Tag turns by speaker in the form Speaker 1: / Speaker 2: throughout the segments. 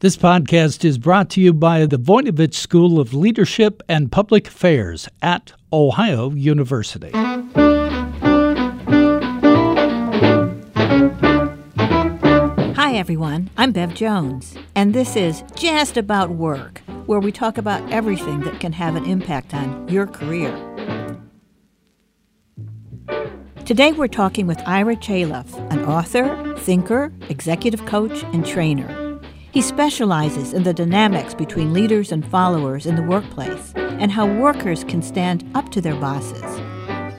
Speaker 1: This podcast is brought to you by the Voinovich School of Leadership and Public Affairs at Ohio University.
Speaker 2: Hi, everyone. I'm Bev Jones, and this is Just About Work, where we talk about everything that can have an impact on your career. Today, we're talking with Ira Chaleff, an author, thinker, executive coach, and trainer. He specializes in the dynamics between leaders and followers in the workplace and how workers can stand up to their bosses.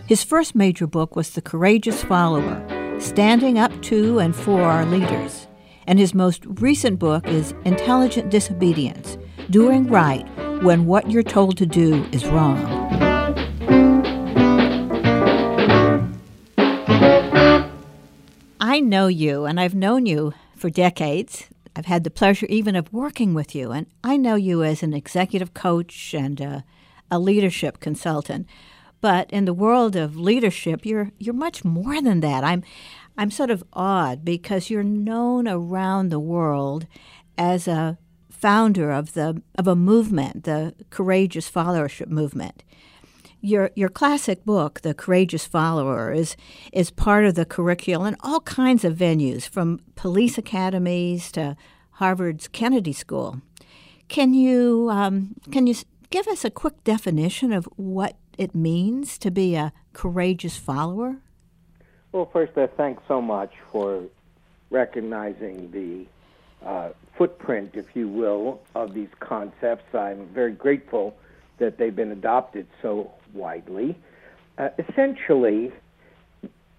Speaker 2: His first major book was The Courageous Follower Standing Up to and for Our Leaders. And his most recent book is Intelligent Disobedience Doing Right When What You're Told to Do is Wrong. I know you, and I've known you for decades. I've had the pleasure even of working with you, and I know you as an executive coach and a, a leadership consultant. But in the world of leadership, you're you're much more than that. I'm I'm sort of awed because you're known around the world as a founder of the of a movement, the courageous followership movement your your classic book, The Courageous Follower, is is part of the curriculum in all kinds of venues, from police academies to Harvard's Kennedy School. Can you um, can you give us a quick definition of what it means to be a courageous follower?
Speaker 3: Well, first, uh, thanks so much for recognizing the uh, footprint, if you will, of these concepts. I'm very grateful that they've been adopted so widely. Uh, essentially,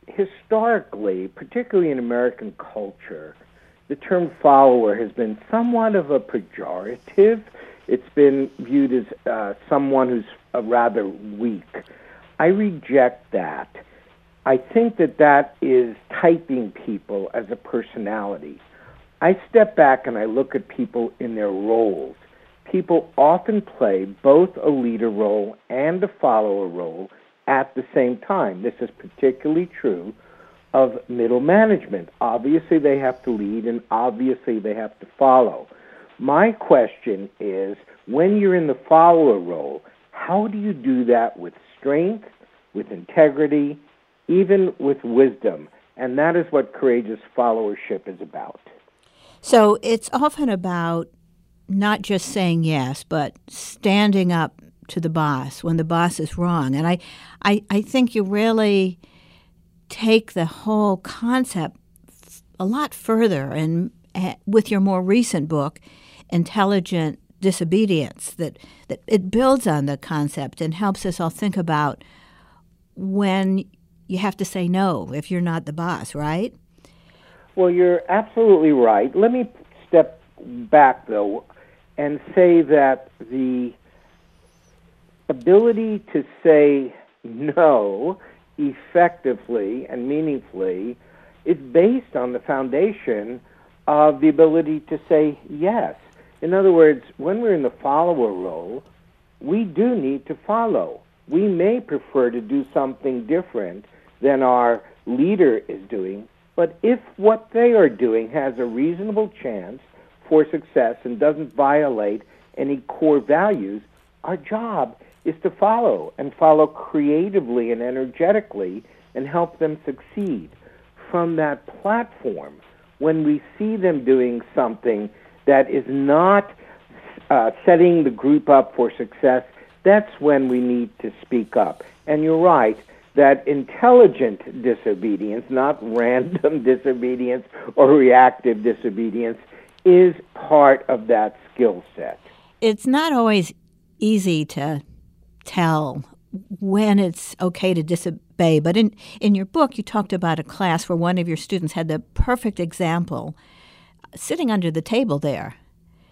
Speaker 3: historically, particularly in American culture, the term follower has been somewhat of a pejorative. It's been viewed as uh, someone who's uh, rather weak. I reject that. I think that that is typing people as a personality. I step back and I look at people in their roles people often play both a leader role and a follower role at the same time. This is particularly true of middle management. Obviously, they have to lead, and obviously, they have to follow. My question is when you're in the follower role, how do you do that with strength, with integrity, even with wisdom? And that is what courageous followership is about.
Speaker 2: So it's often about not just saying yes, but standing up to the boss when the boss is wrong. And I, I, I think you really take the whole concept a lot further and uh, with your more recent book, Intelligent Disobedience, that, that it builds on the concept and helps us all think about when you have to say no if you're not the boss, right?
Speaker 3: Well, you're absolutely right. Let me step back, though and say that the ability to say no effectively and meaningfully is based on the foundation of the ability to say yes. In other words, when we're in the follower role, we do need to follow. We may prefer to do something different than our leader is doing, but if what they are doing has a reasonable chance for success and doesn't violate any core values, our job is to follow and follow creatively and energetically and help them succeed. From that platform, when we see them doing something that is not uh, setting the group up for success, that's when we need to speak up. And you're right that intelligent disobedience, not random disobedience or reactive disobedience, is part of that skill set.
Speaker 2: It's not always easy to tell when it's okay to disobey, but in, in your book, you talked about a class where one of your students had the perfect example sitting under the table there.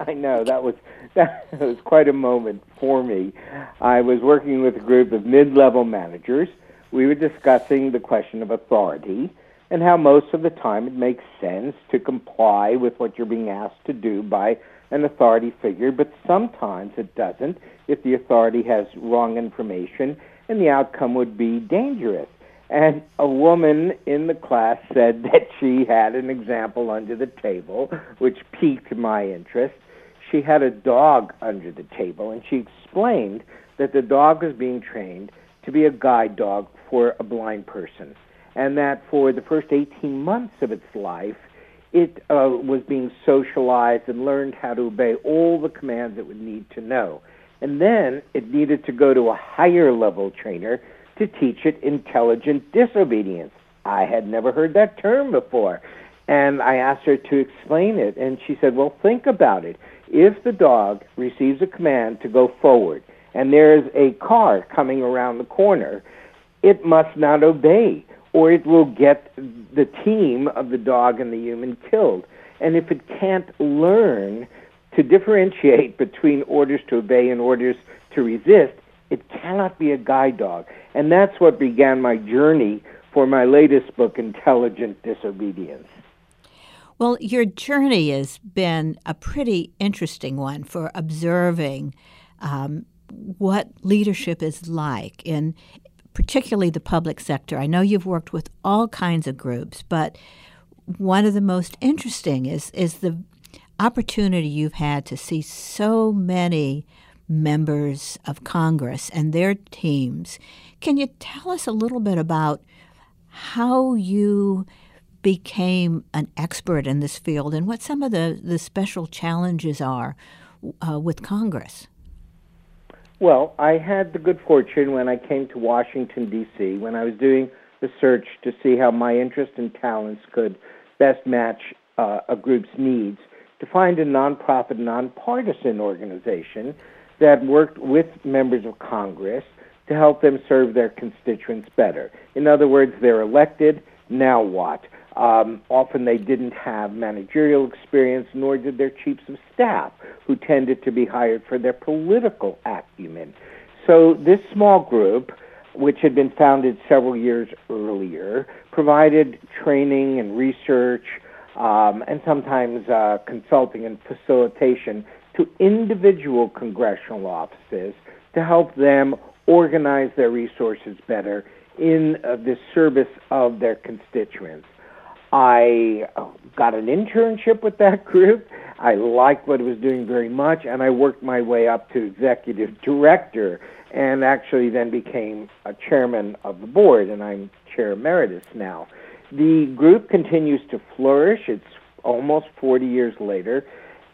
Speaker 3: I know that was that was quite a moment for me. I was working with a group of mid-level managers. We were discussing the question of authority, and how most of the time it makes sense to comply with what you're being asked to do by an authority figure, but sometimes it doesn't if the authority has wrong information and the outcome would be dangerous. And a woman in the class said that she had an example under the table, which piqued my interest. She had a dog under the table, and she explained that the dog was being trained to be a guide dog for a blind person, and that for the first 18 months of its life, it uh, was being socialized and learned how to obey all the commands it would need to know. And then it needed to go to a higher level trainer to teach it intelligent disobedience. I had never heard that term before. And I asked her to explain it, and she said, Well, think about it. If the dog receives a command to go forward, and there's a car coming around the corner, it must not obey, or it will get the team of the dog and the human killed. And if it can't learn to differentiate between orders to obey and orders to resist, it cannot be a guide dog. And that's what began my journey for my latest book, Intelligent Disobedience.
Speaker 2: Well, your journey has been a pretty interesting one for observing um, what leadership is like in particularly the public sector. I know you've worked with all kinds of groups, but one of the most interesting is is the opportunity you've had to see so many members of Congress and their teams. Can you tell us a little bit about how you became an expert in this field and what some of the, the special challenges are uh, with Congress?
Speaker 3: Well, I had the good fortune when I came to Washington, D.C., when I was doing the search to see how my interest and talents could best match uh, a group's needs, to find a nonprofit, nonpartisan organization that worked with members of Congress to help them serve their constituents better. In other words, they're elected, now what? Um, often they didn't have managerial experience, nor did their chiefs of staff, who tended to be hired for their political acumen. So this small group, which had been founded several years earlier, provided training and research um, and sometimes uh, consulting and facilitation to individual congressional offices to help them organize their resources better in uh, the service of their constituents. I uh, got an internship with that group. I liked what it was doing very much, and I worked my way up to executive director and actually then became a chairman of the board, and I'm chair emeritus now. The group continues to flourish. It's almost 40 years later.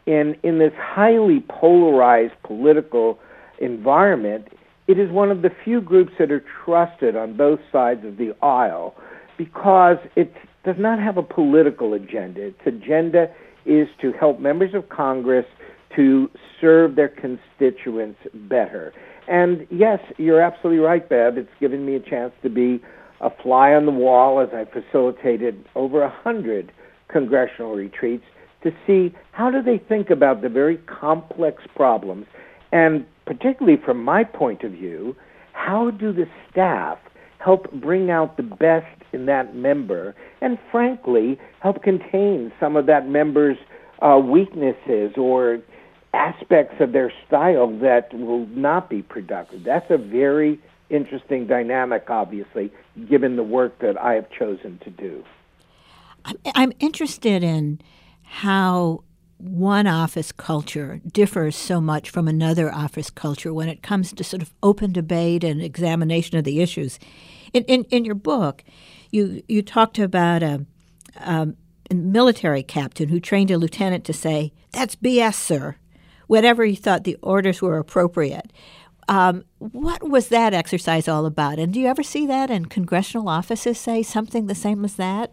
Speaker 3: And in this highly polarized political environment, it is one of the few groups that are trusted on both sides of the aisle because it does not have a political agenda. Its agenda is to help members of Congress to serve their constituents better. And yes, you're absolutely right, Bev. It's given me a chance to be a fly on the wall as I facilitated over a hundred congressional retreats to see how do they think about the very complex problems and particularly from my point of view, how do the staff help bring out the best in that member and frankly help contain some of that member's uh, weaknesses or aspects of their style that will not be productive. That's a very interesting dynamic, obviously, given the work that I have chosen to do.
Speaker 2: I'm interested in how one office culture differs so much from another office culture when it comes to sort of open debate and examination of the issues. In, in, in your book, you, you talked about a, a military captain who trained a lieutenant to say, That's BS, sir, whenever he thought the orders were appropriate. Um, what was that exercise all about? And do you ever see that in congressional offices say something the same as that?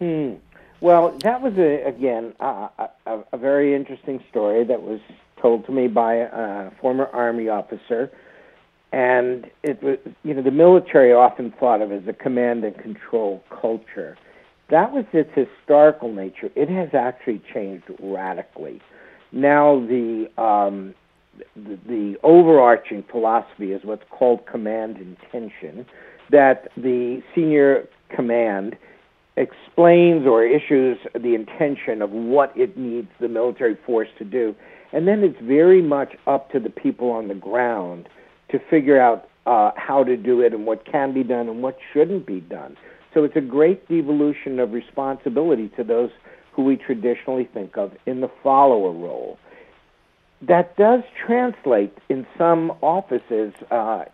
Speaker 3: Hmm. Well, that was a, again a, a, a very interesting story that was told to me by a former army officer, and it was you know the military often thought of as a command and control culture. That was its historical nature. It has actually changed radically. Now the um, the, the overarching philosophy is what's called command intention, that the senior command explains or issues the intention of what it needs the military force to do. And then it's very much up to the people on the ground to figure out uh, how to do it and what can be done and what shouldn't be done. So it's a great devolution of responsibility to those who we traditionally think of in the follower role. That does translate in some offices uh,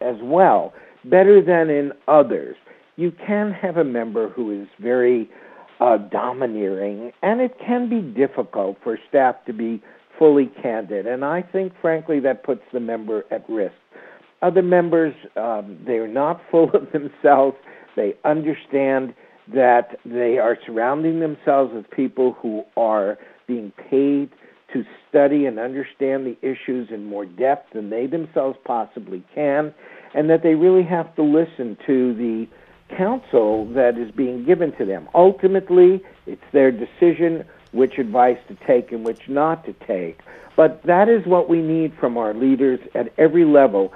Speaker 3: as well, better than in others. You can have a member who is very uh, domineering, and it can be difficult for staff to be fully candid. And I think, frankly, that puts the member at risk. Other members, um, they're not full of themselves. They understand that they are surrounding themselves with people who are being paid to study and understand the issues in more depth than they themselves possibly can, and that they really have to listen to the counsel that is being given to them. Ultimately, it's their decision which advice to take and which not to take. But that is what we need from our leaders at every level,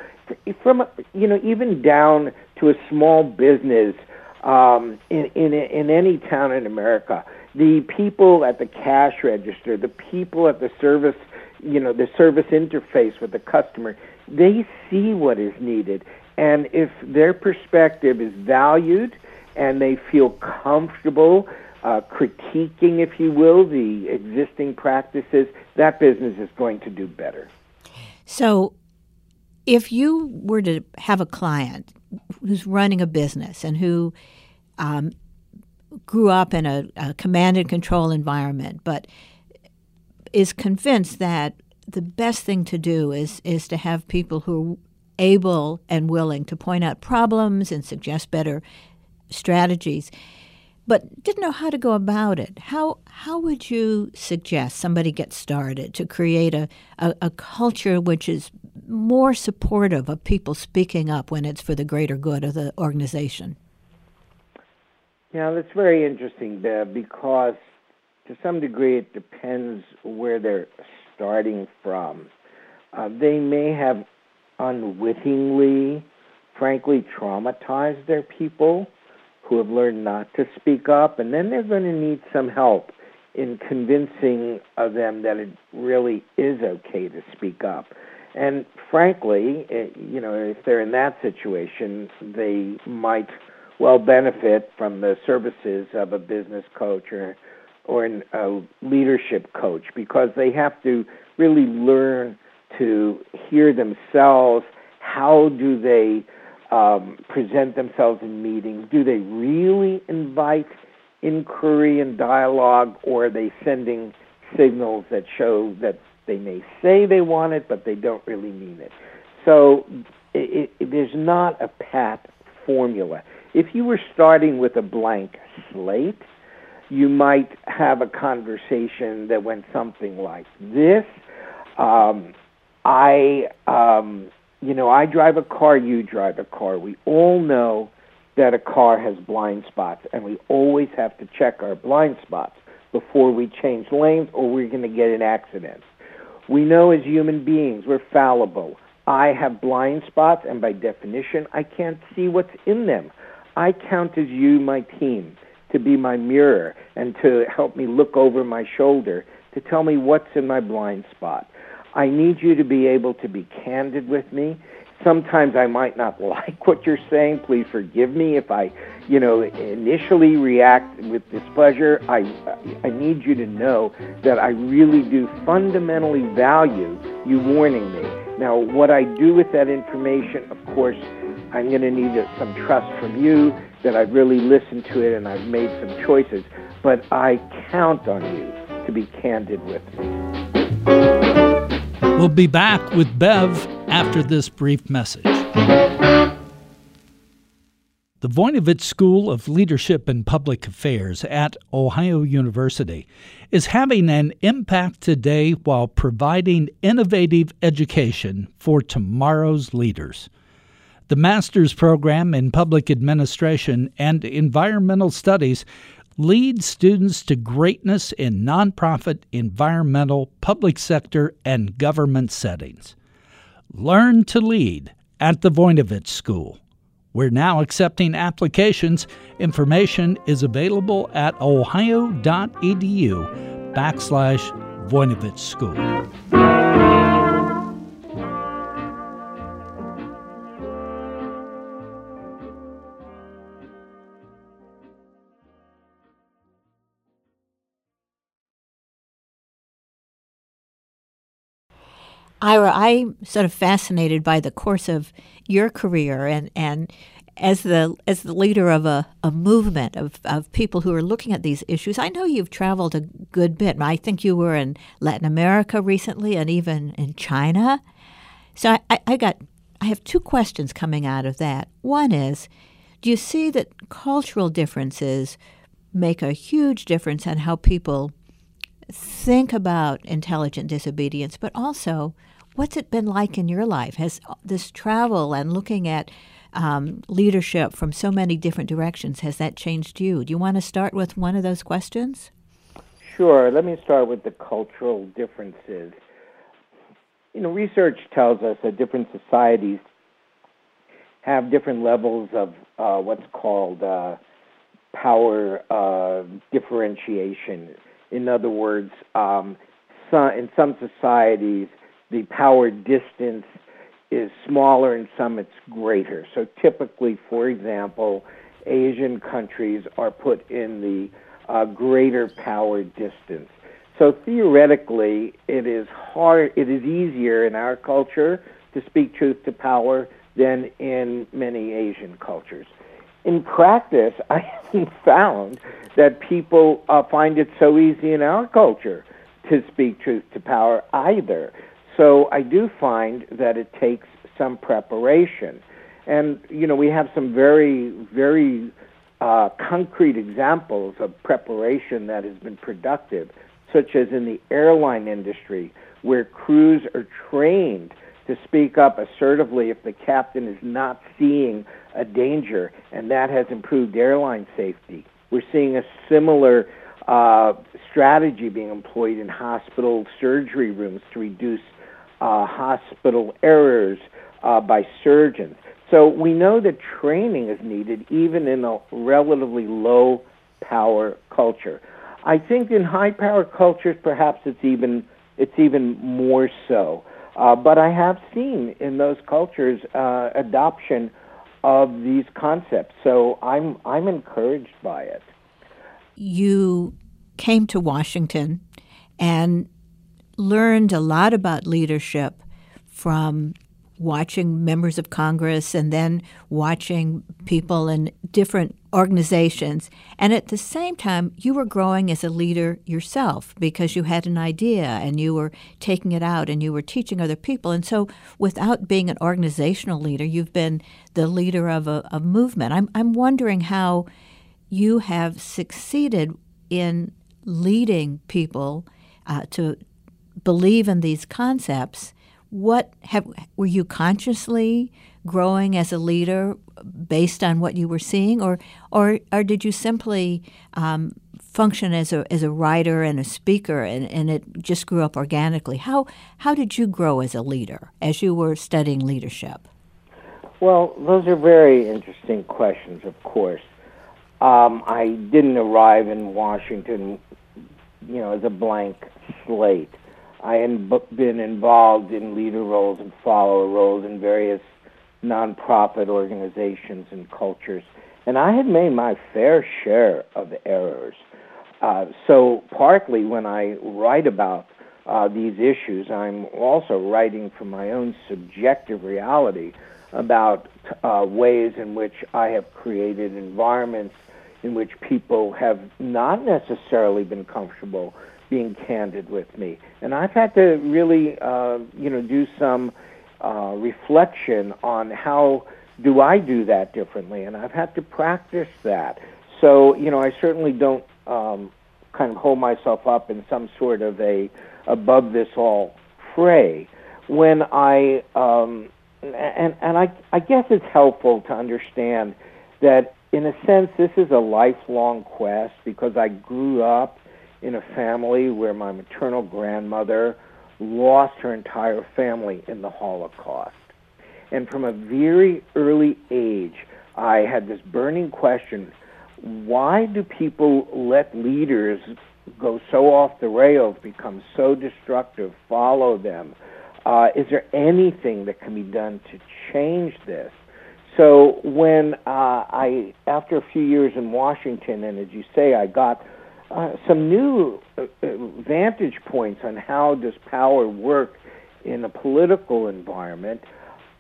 Speaker 3: from you know even down to a small business um, in in in any town in America. The people at the cash register, the people at the service, you know, the service interface with the customer, they see what is needed, and if their perspective is valued and they feel comfortable uh, critiquing, if you will, the existing practices, that business is going to do better.
Speaker 2: So, if you were to have a client who's running a business and who um, grew up in a, a command and control environment, but is convinced that the best thing to do is is to have people who are able and willing to point out problems and suggest better strategies but didn't know how to go about it. How how would you suggest somebody get started to create a, a, a, culture which is more supportive of people speaking up when it's for the greater good of the organization?
Speaker 3: Yeah, that's very interesting, Bev, because to some degree it depends where they're starting from. Uh, they may have unwittingly, frankly, traumatized their people who have learned not to speak up, and then they're going to need some help in convincing of them that it really is okay to speak up. And frankly, it, you know, if they're in that situation, they might well benefit from the services of a business coach or or a leadership coach because they have to really learn to hear themselves. How do they um, present themselves in meetings? Do they really invite inquiry and dialogue, or are they sending signals that show that they may say they want it, but they don't really mean it? So it, it, there's not a pat formula. If you were starting with a blank slate, you might have a conversation that went something like this. Um, I um, you know, I drive a car, you drive a car. We all know that a car has blind spots, and we always have to check our blind spots before we change lanes or we're going to get in accidents. We know as human beings we're fallible. I have blind spots, and by definition, I can't see what's in them. I count as you, my team, to be my mirror and to help me look over my shoulder to tell me what's in my blind spot. I need you to be able to be candid with me. Sometimes I might not like what you're saying. Please forgive me if I, you know, initially react with displeasure. I, I need you to know that I really do fundamentally value you warning me. Now, what I do with that information, of course, I'm going to need some trust from you that I've really listened to it and I've made some choices. But I count on you to be candid with me.
Speaker 1: We'll be back with Bev after this brief message. The Voinovich School of Leadership and Public Affairs at Ohio University is having an impact today while providing innovative education for tomorrow's leaders. The master's program in public administration and environmental studies lead students to greatness in nonprofit, environmental, public sector, and government settings. Learn to lead at the Voinovich School. We're now accepting applications. Information is available at ohio.edu backslash Voinovich School.
Speaker 2: Ira, I'm sort of fascinated by the course of your career and, and as the as the leader of a, a movement of, of people who are looking at these issues. I know you've traveled a good bit. I think you were in Latin America recently and even in China. So I, I got I have two questions coming out of that. One is, do you see that cultural differences make a huge difference on how people think about intelligent disobedience, but also what's it been like in your life? Has this travel and looking at um, leadership from so many different directions, has that changed you? Do you want to start with one of those questions?
Speaker 3: Sure. Let me start with the cultural differences. You know, research tells us that different societies have different levels of uh, what's called uh, power uh, differentiation. In other words, um, some, in some societies, the power distance is smaller, in some it's greater. So typically, for example, Asian countries are put in the uh, greater power distance. So theoretically, it is hard. It is easier in our culture to speak truth to power than in many Asian cultures. In practice, I haven't found that people uh, find it so easy in our culture to speak truth to power either. So I do find that it takes some preparation. And, you know, we have some very, very uh, concrete examples of preparation that has been productive, such as in the airline industry, where crews are trained to speak up assertively if the captain is not seeing a danger, and that has improved airline safety. We're seeing a similar uh, strategy being employed in hospital surgery rooms to reduce uh, hospital errors uh, by surgeons. So we know that training is needed even in a relatively low power culture. I think in high power cultures, perhaps it's even it's even more so. Uh, but I have seen in those cultures uh, adoption of these concepts, so I'm I'm encouraged by it.
Speaker 2: You came to Washington and learned a lot about leadership from watching members of Congress and then watching people in different organizations. And at the same time, you were growing as a leader yourself because you had an idea and you were taking it out and you were teaching other people. And so, without being an organizational leader, you've been the leader of a, a movement. I'm, I'm wondering how you have succeeded in leading people uh, to believe in these concepts what have were you consciously growing as a leader based on what you were seeing, or or or did you simply um, function as a as a writer and a speaker, and, and it just grew up organically? How how did you grow as a leader as you were studying leadership?
Speaker 3: Well, those are very interesting questions. Of course, um, I didn't arrive in Washington, you know, as a blank slate. I had been involved in leader roles and follower roles in various nonprofit organizations and cultures, and I had made my fair share of errors. Uh, so, partly when I write about uh, these issues, I'm also writing from my own subjective reality about uh, ways in which I have created environments in which people have not necessarily been comfortable being candid with me. And I've had to really, uh, you know, do some uh, reflection on how do I do that differently, and I've had to practice that. So, you know, I certainly don't um, kind of hold myself up in some sort of a above this all fray. When I um, and and I I guess it's helpful to understand that in a sense this is a lifelong quest because I grew up in a family where my maternal grandmother lost her entire family in the Holocaust. And from a very early age, I had this burning question why do people let leaders go so off the rails, become so destructive, follow them? Uh, is there anything that can be done to change this? So when uh, I, after a few years in Washington, and as you say, I got uh, some new uh, uh, vantage points on how does power work in a political environment,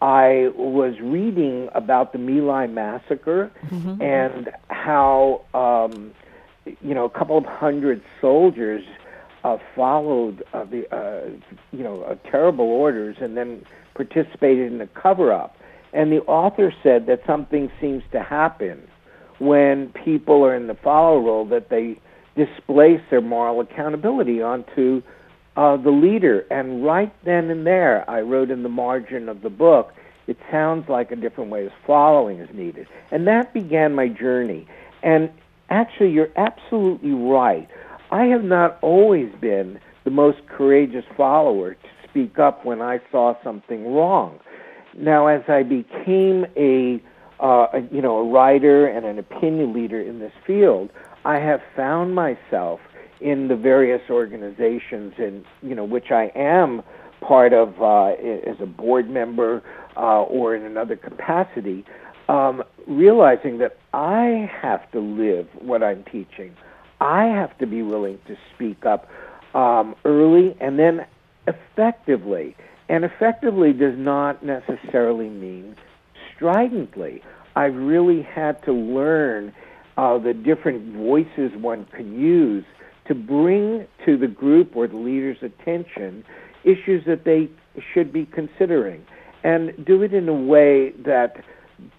Speaker 3: I was reading about the My Lai massacre mm-hmm. and how um, you know a couple of hundred soldiers uh, followed uh, the uh, you know uh, terrible orders and then participated in the cover up. And the author said that something seems to happen when people are in the follow role that they displace their moral accountability onto uh, the leader. And right then and there, I wrote in the margin of the book, it sounds like a different way of following is needed. And that began my journey. And actually, you're absolutely right. I have not always been the most courageous follower to speak up when I saw something wrong. Now, as I became a, uh, a you know a writer and an opinion leader in this field, I have found myself in the various organizations in you know which I am part of uh, as a board member uh, or in another capacity, um, realizing that I have to live what I'm teaching. I have to be willing to speak up um, early and then effectively. And effectively does not necessarily mean stridently. I've really had to learn uh, the different voices one can use to bring to the group or the leader's attention issues that they should be considering and do it in a way that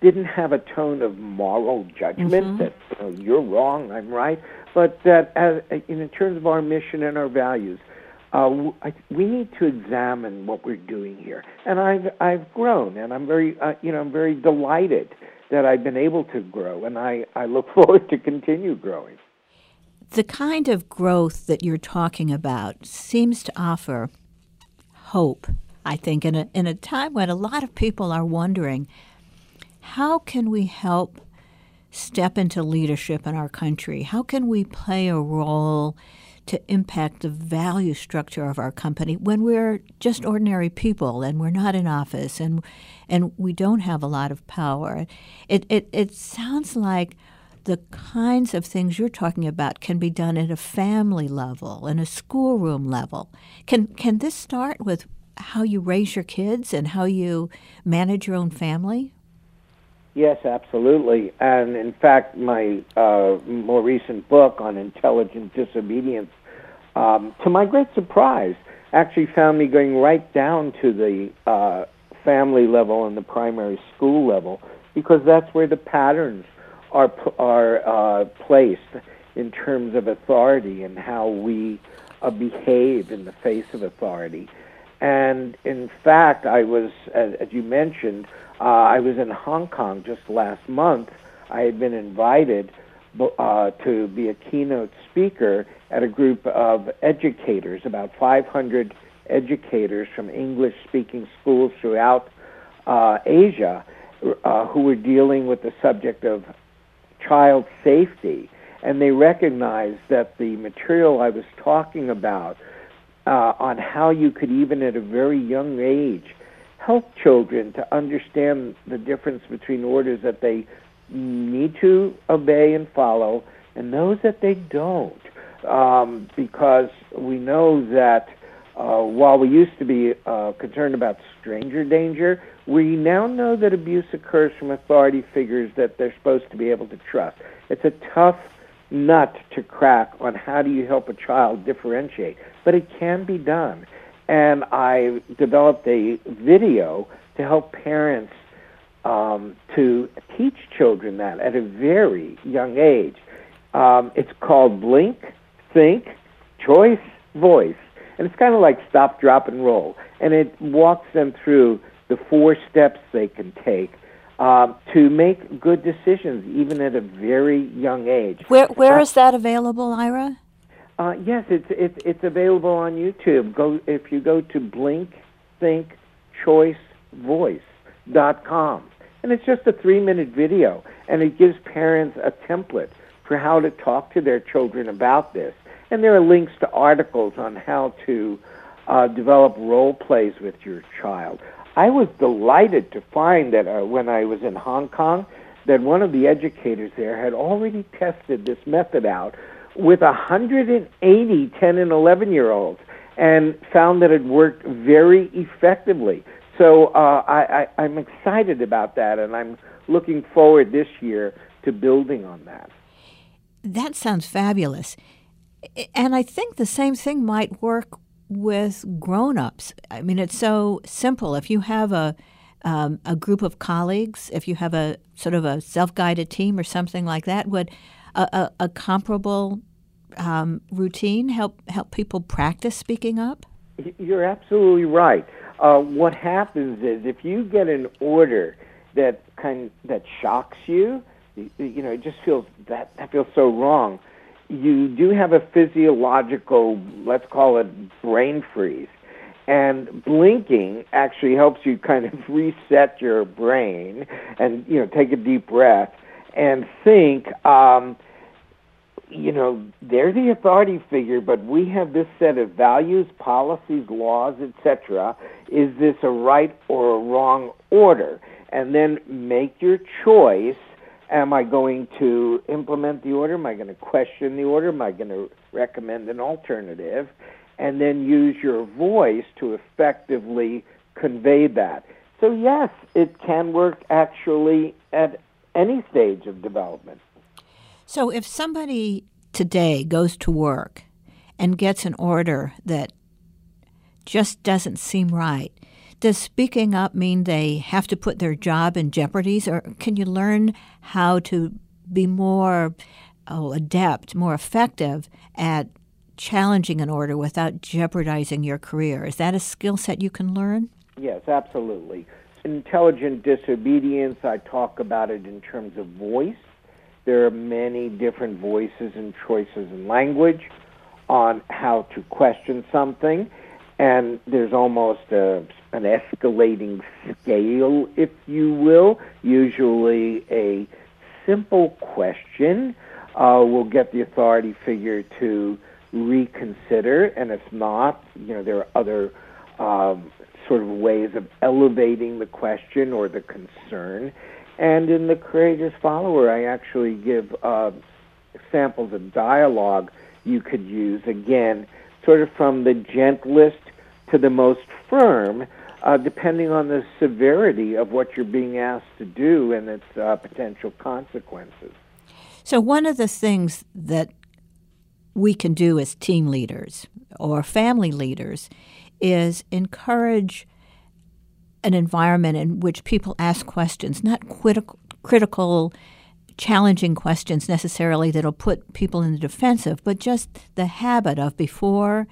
Speaker 3: didn't have a tone of moral judgment mm-hmm. that you know, you're wrong, I'm right, but that as, in terms of our mission and our values, uh, we need to examine what we're doing here. And I've I've grown, and I'm very uh, you know I'm very delighted that I've been able to grow, and I I look forward to continue growing.
Speaker 2: The kind of growth that you're talking about seems to offer hope. I think in a in a time when a lot of people are wondering, how can we help step into leadership in our country? How can we play a role? To impact the value structure of our company when we're just ordinary people and we're not in office and and we don't have a lot of power. It it, it sounds like the kinds of things you're talking about can be done at a family level, and a schoolroom level. Can can this start with how you raise your kids and how you manage your own family?
Speaker 3: Yes, absolutely. And in fact, my uh, more recent book on intelligent disobedience, um, to my great surprise, actually found me going right down to the uh, family level and the primary school level because that's where the patterns are are uh, placed in terms of authority and how we uh, behave in the face of authority. And in fact, I was, as, as you mentioned, uh, I was in Hong Kong just last month. I had been invited uh, to be a keynote speaker at a group of educators, about 500 educators from English speaking schools throughout uh, Asia, uh, who were dealing with the subject of child safety. And they recognized that the material I was talking about uh, on how you could, even at a very young age, help children to understand the difference between orders that they need to obey and follow and those that they don't. Um, because we know that uh, while we used to be uh, concerned about stranger danger, we now know that abuse occurs from authority figures that they're supposed to be able to trust. It's a tough nut to crack on how do you help a child differentiate, but it can be done and I developed a video to help parents um, to teach children that at a very young age. Um, it's called Blink, Think, Choice, Voice, and it's kind of like stop, drop, and roll, and it walks them through the four steps they can take um, to make good decisions, even at a very young age.
Speaker 2: Where Where uh, is that available, Ira?
Speaker 3: Uh, yes, it's it's it's available on YouTube. Go if you go to BlinkThinkChoiceVoice.com, and it's just a three-minute video, and it gives parents a template for how to talk to their children about this. And there are links to articles on how to uh, develop role plays with your child. I was delighted to find that uh, when I was in Hong Kong, that one of the educators there had already tested this method out with 180 10 and 11 year olds and found that it worked very effectively. So uh, I, I, I'm excited about that, and I'm looking forward this year to building on that.
Speaker 2: That sounds fabulous. And I think the same thing might work with grown-ups. I mean, it's so simple. If you have a um, a group of colleagues, if you have a sort of a self-guided team or something like that, would a, a, a comparable um, routine help help people practice speaking up?
Speaker 3: You're absolutely right. Uh, what happens is if you get an order that kind that shocks you, you, know, it just feels that that feels so wrong. You do have a physiological, let's call it brain freeze, and blinking actually helps you kind of reset your brain and you know take a deep breath and think. Um, you know, they're the authority figure, but we have this set of values, policies, laws, etc. Is this a right or a wrong order? And then make your choice. Am I going to implement the order? Am I going to question the order? Am I going to recommend an alternative? And then use your voice to effectively convey that. So, yes, it can work actually at any stage of development.
Speaker 2: So if somebody today goes to work and gets an order that just doesn't seem right, does speaking up mean they have to put their job in jeopardy, or can you learn how to be more oh, adept, more effective at challenging an order without jeopardizing your career? Is that a skill set you can learn?
Speaker 3: Yes, absolutely. Intelligent disobedience, I talk about it in terms of voice. There are many different voices and choices in language on how to question something, and there's almost a, an escalating scale, if you will. Usually, a simple question uh, will get the authority figure to reconsider, and if not, you know, there are other um, sort of ways of elevating the question or the concern. And in The Courageous Follower, I actually give uh, samples of dialogue you could use, again, sort of from the gentlest to the most firm, uh, depending on the severity of what you're being asked to do and its uh, potential consequences.
Speaker 2: So, one of the things that we can do as team leaders or family leaders is encourage an environment in which people ask questions, not critical, critical challenging questions necessarily that'll put people in the defensive, but just the habit of before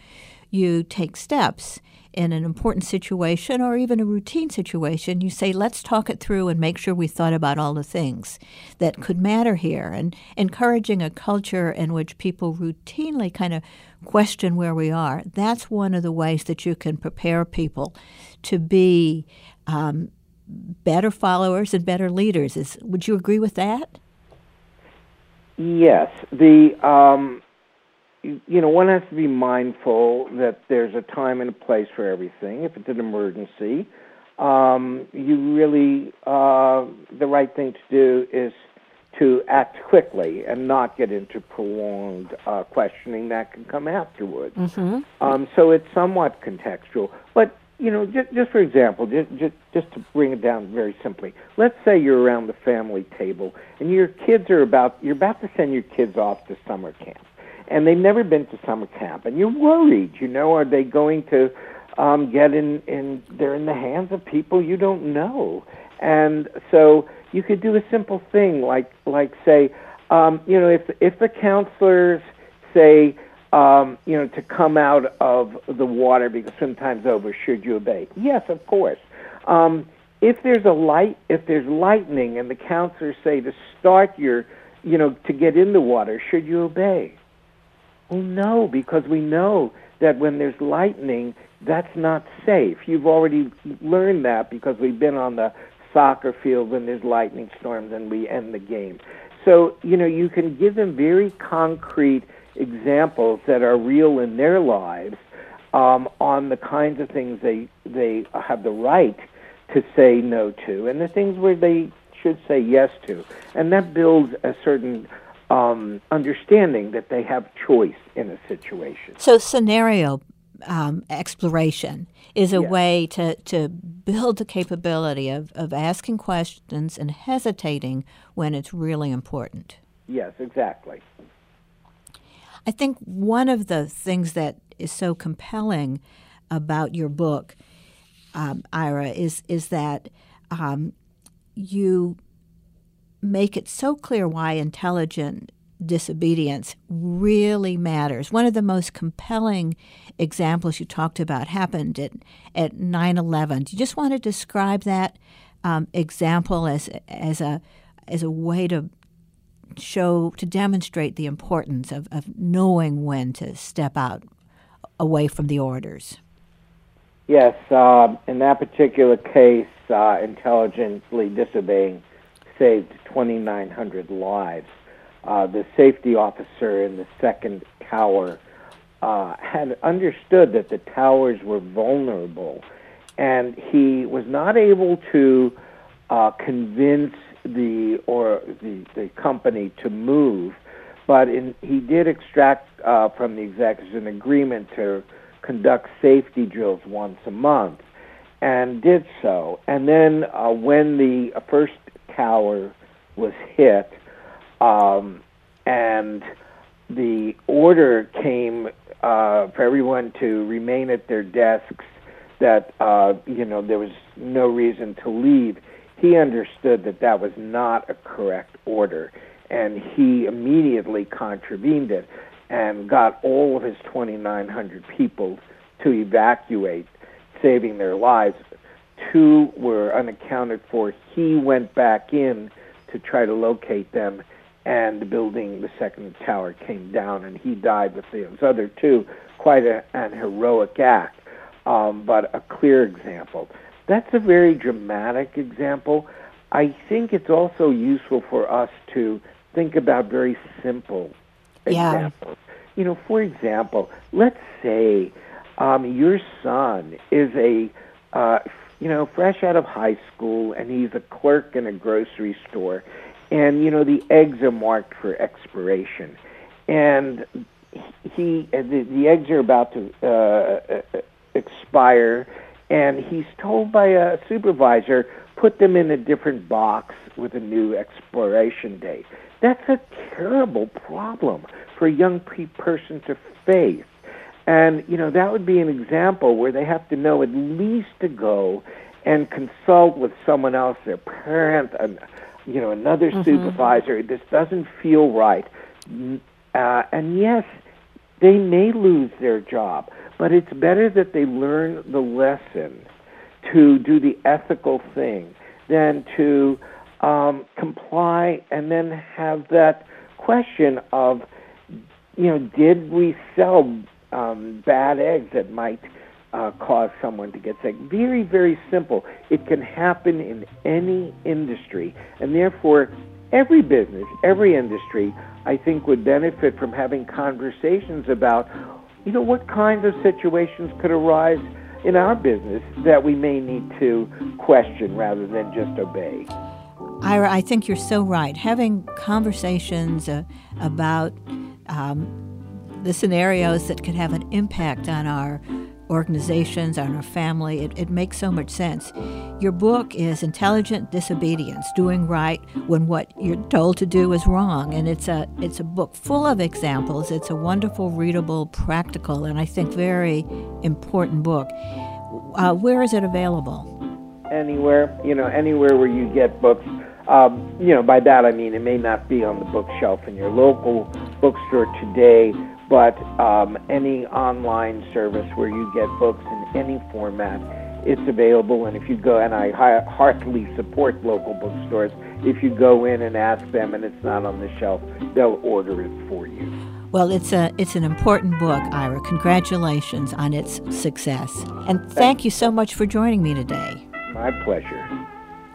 Speaker 2: you take steps in an important situation or even a routine situation, you say, let's talk it through and make sure we thought about all the things that could matter here. And encouraging a culture in which people routinely kind of question where we are, that's one of the ways that you can prepare people to be um, better followers and better leaders. Is, would you agree with that?
Speaker 3: Yes. The um, you know, one has to be mindful that there's a time and a place for everything. If it's an emergency, um, you really uh, the right thing to do is to act quickly and not get into prolonged uh, questioning that can come afterwards.
Speaker 2: Mm-hmm.
Speaker 3: Um, so it's somewhat contextual, but you know, just, just for example, just, just just to bring it down very simply, let's say you're around the family table and your kids are about you're about to send your kids off to summer camp and they've never been to summer camp, and you're worried. You know, are they going to um, get in? In they're in the hands of people you don't know, and so you could do a simple thing like like say, um, you know, if if the counselors say. Um, you know, to come out of the water because sometimes over, should you obey? Yes, of course. Um, if there's a light, if there's lightning, and the counselors say to start your, you know, to get in the water, should you obey? Well, no, because we know that when there's lightning, that's not safe. You've already learned that because we've been on the soccer field when there's lightning storms and we end the game. So, you know, you can give them very concrete examples that are real in their lives um, on the kinds of things they they have the right to say no to and the things where they should say yes to. And that builds a certain um, understanding that they have choice in a situation.
Speaker 2: So, scenario um, exploration is a
Speaker 3: Yes.
Speaker 2: way to, to build the capability of, of asking questions and hesitating when it's really important.
Speaker 3: Yes, exactly.
Speaker 2: I think one of the things that is so compelling about your book, um, Ira, is is that um, you make it so clear why intelligent disobedience really matters. One of the most compelling examples you talked about happened at at 9/11. Do you just want to describe that um, example as as a as a way to show to demonstrate the importance of, of knowing when to step out away from the orders.
Speaker 3: Yes, um, in that particular case, uh, intelligently disobeying saved 2,900 lives. Uh, the safety officer in the second tower uh, had understood that the towers were vulnerable, and he was not able to uh, convince the or the, the company to move, but in, he did extract uh, from the executives an agreement to conduct safety drills once a month, and did so. And then uh, when the first tower was hit, um, and the order came uh, for everyone to remain at their desks, that uh, you know there was no reason to leave. He understood that that was not a correct order, and he immediately contravened it and got all of his 2,900 people to evacuate, saving their lives. Two were unaccounted for. He went back in to try to locate them, and the building, the second tower, came down, and he died with those other two. Quite a, an heroic act, um, but a clear example. That's a very dramatic example. I think it's also useful for us to think about very simple
Speaker 2: Yeah.
Speaker 3: examples. You know, for example, let's say um, your son is a, uh, you know, fresh out of high school and he's a clerk in a grocery store, and you know the eggs are marked for expiration, and he the, the eggs are about to uh, uh, expire, and he's told by a supervisor put them in a different box with a new expiration date. That's a terrible problem for a young person to face. And, you know, that would be an example where they have to know at least to go and consult with someone else, their parent, and, you know, another supervisor. This doesn't feel right. Uh, and yes, they may lose their job, but it's better that they learn the lesson to do the ethical thing than to um, comply and then have that question of, you know, did we sell um, bad eggs that might uh, cause someone to get sick? Very, very simple. It can happen in any industry, and therefore, every business, every industry, I think, would benefit from having conversations about, you know, what kinds of situations could arise in our business that we may need to question rather than just obey.
Speaker 2: Ira, I think you're so right. Having conversations uh, about um, the scenarios that could have an impact on our organizations, on our family, it, it makes so much sense. Your book is Intelligent Disobedience, Doing Right When What You're Told to Do is Wrong. And it's a, it's a book full of examples. It's a wonderful, readable, practical, and I think very important book. Uh, where is it available?
Speaker 3: anywhere, you know, anywhere where you get books. Um, you know, by that I mean it may not be on the bookshelf in your local bookstore today, but um, any online service where you get books in any format, it's available. And if you go, and I heartily support local bookstores, if you go in and ask them and it's not on the shelf, they'll order it for you.
Speaker 2: Well, it's a it's an important book, Ira. Congratulations on its success. And thank you so much for joining me today.
Speaker 3: My pleasure.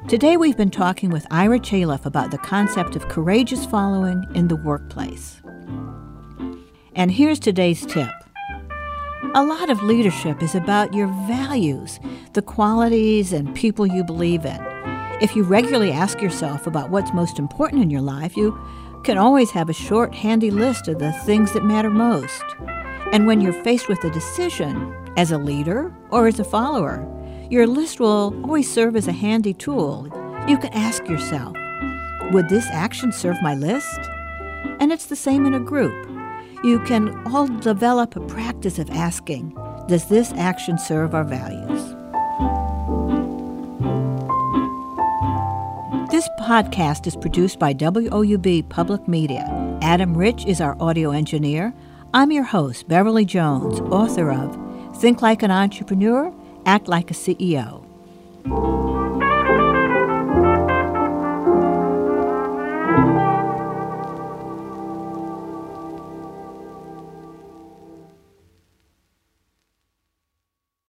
Speaker 2: Today we've been talking with Ira Chaleff about the concept of courageous following in the workplace. And here's today's tip. A lot of leadership is about your values, the qualities and people you believe in. If you regularly ask yourself about what's most important in your life, you can always have a short, handy list of the things that matter most. And when you're faced with a decision, as a leader or as a follower, your list will always serve as a handy tool. You can ask yourself, would this action serve my list? And it's the same in a group. You can all develop a practice of asking, does this action serve our values? This podcast is produced by WOUB Public Media. Adam Rich is our audio engineer. I'm your host, Beverly Jones, author of Think Like an Entrepreneur, Act Like a CEO.